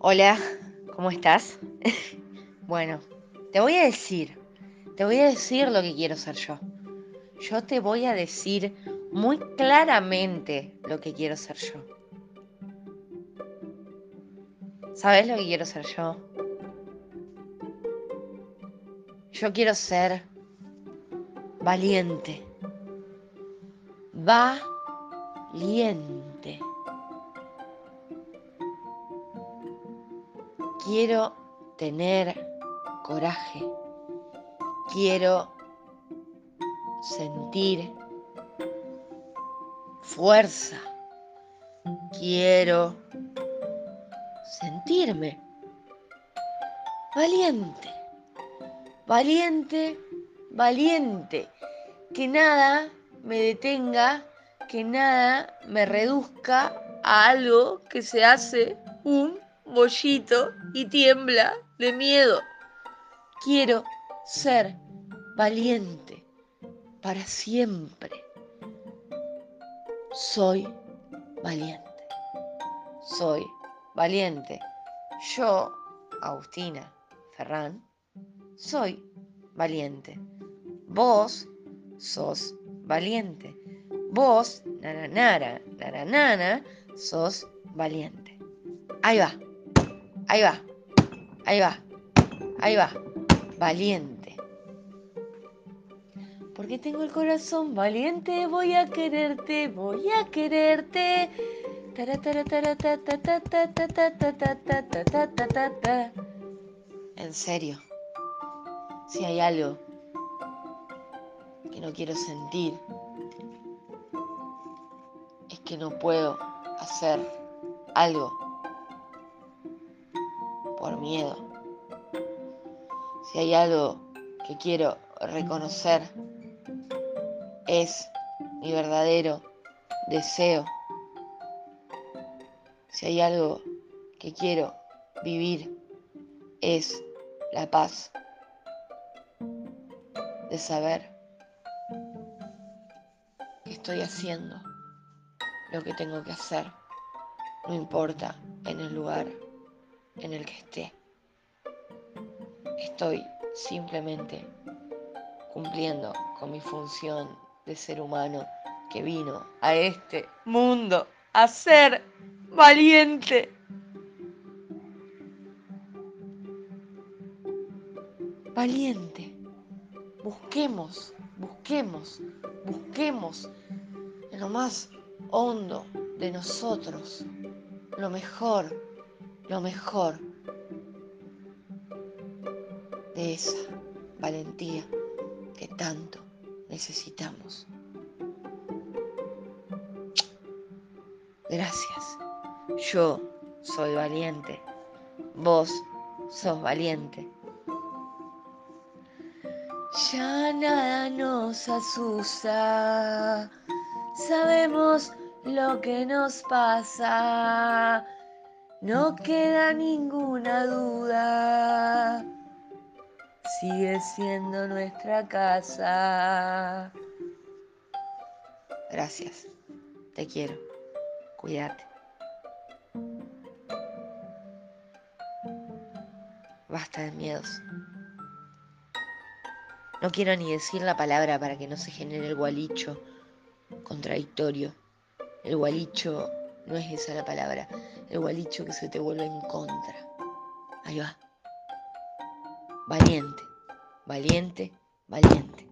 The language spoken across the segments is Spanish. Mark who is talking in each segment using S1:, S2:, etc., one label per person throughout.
S1: Hola, ¿cómo estás? bueno, te voy a decir, te voy a decir lo que quiero ser yo. Yo te voy a decir muy claramente lo que quiero ser yo. ¿Sabes lo que quiero ser yo? Yo quiero ser valiente. Valiente. Quiero tener coraje. Quiero sentir fuerza. Quiero sentirme valiente. Valiente, valiente. Que nada me detenga, que nada me reduzca a algo que se hace un bollito y tiembla de miedo. Quiero ser valiente para siempre. Soy valiente. Soy valiente. Yo, Agustina Ferrán, soy valiente. Vos sos valiente. Vos, naranara, naranana, sos valiente. Ahí va. Ahí va, ahí va, ahí va. Valiente. Porque tengo el corazón valiente, voy a quererte, voy a quererte. En serio, si hay algo que no quiero sentir, es que no puedo hacer algo por miedo. Si hay algo que quiero reconocer, es mi verdadero deseo. Si hay algo que quiero vivir, es la paz de saber que estoy haciendo lo que tengo que hacer, no importa en el lugar en el que esté. Estoy simplemente cumpliendo con mi función de ser humano que vino a este mundo a ser valiente. Valiente. Busquemos, busquemos, busquemos en lo más hondo de nosotros lo mejor lo mejor de esa valentía que tanto necesitamos. Gracias. Yo soy valiente. Vos sos valiente. Ya nada nos asusta. Sabemos lo que nos pasa. No queda ninguna duda, sigue siendo nuestra casa. Gracias, te quiero, cuídate. Basta de miedos. No quiero ni decir la palabra para que no se genere el gualicho contradictorio. El gualicho no es esa la palabra. El gualicho que se te vuelve en contra. Ahí va. Valiente, valiente, valiente.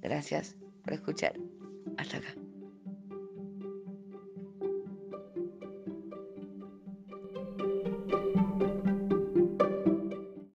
S1: Gracias por escuchar. Hasta acá.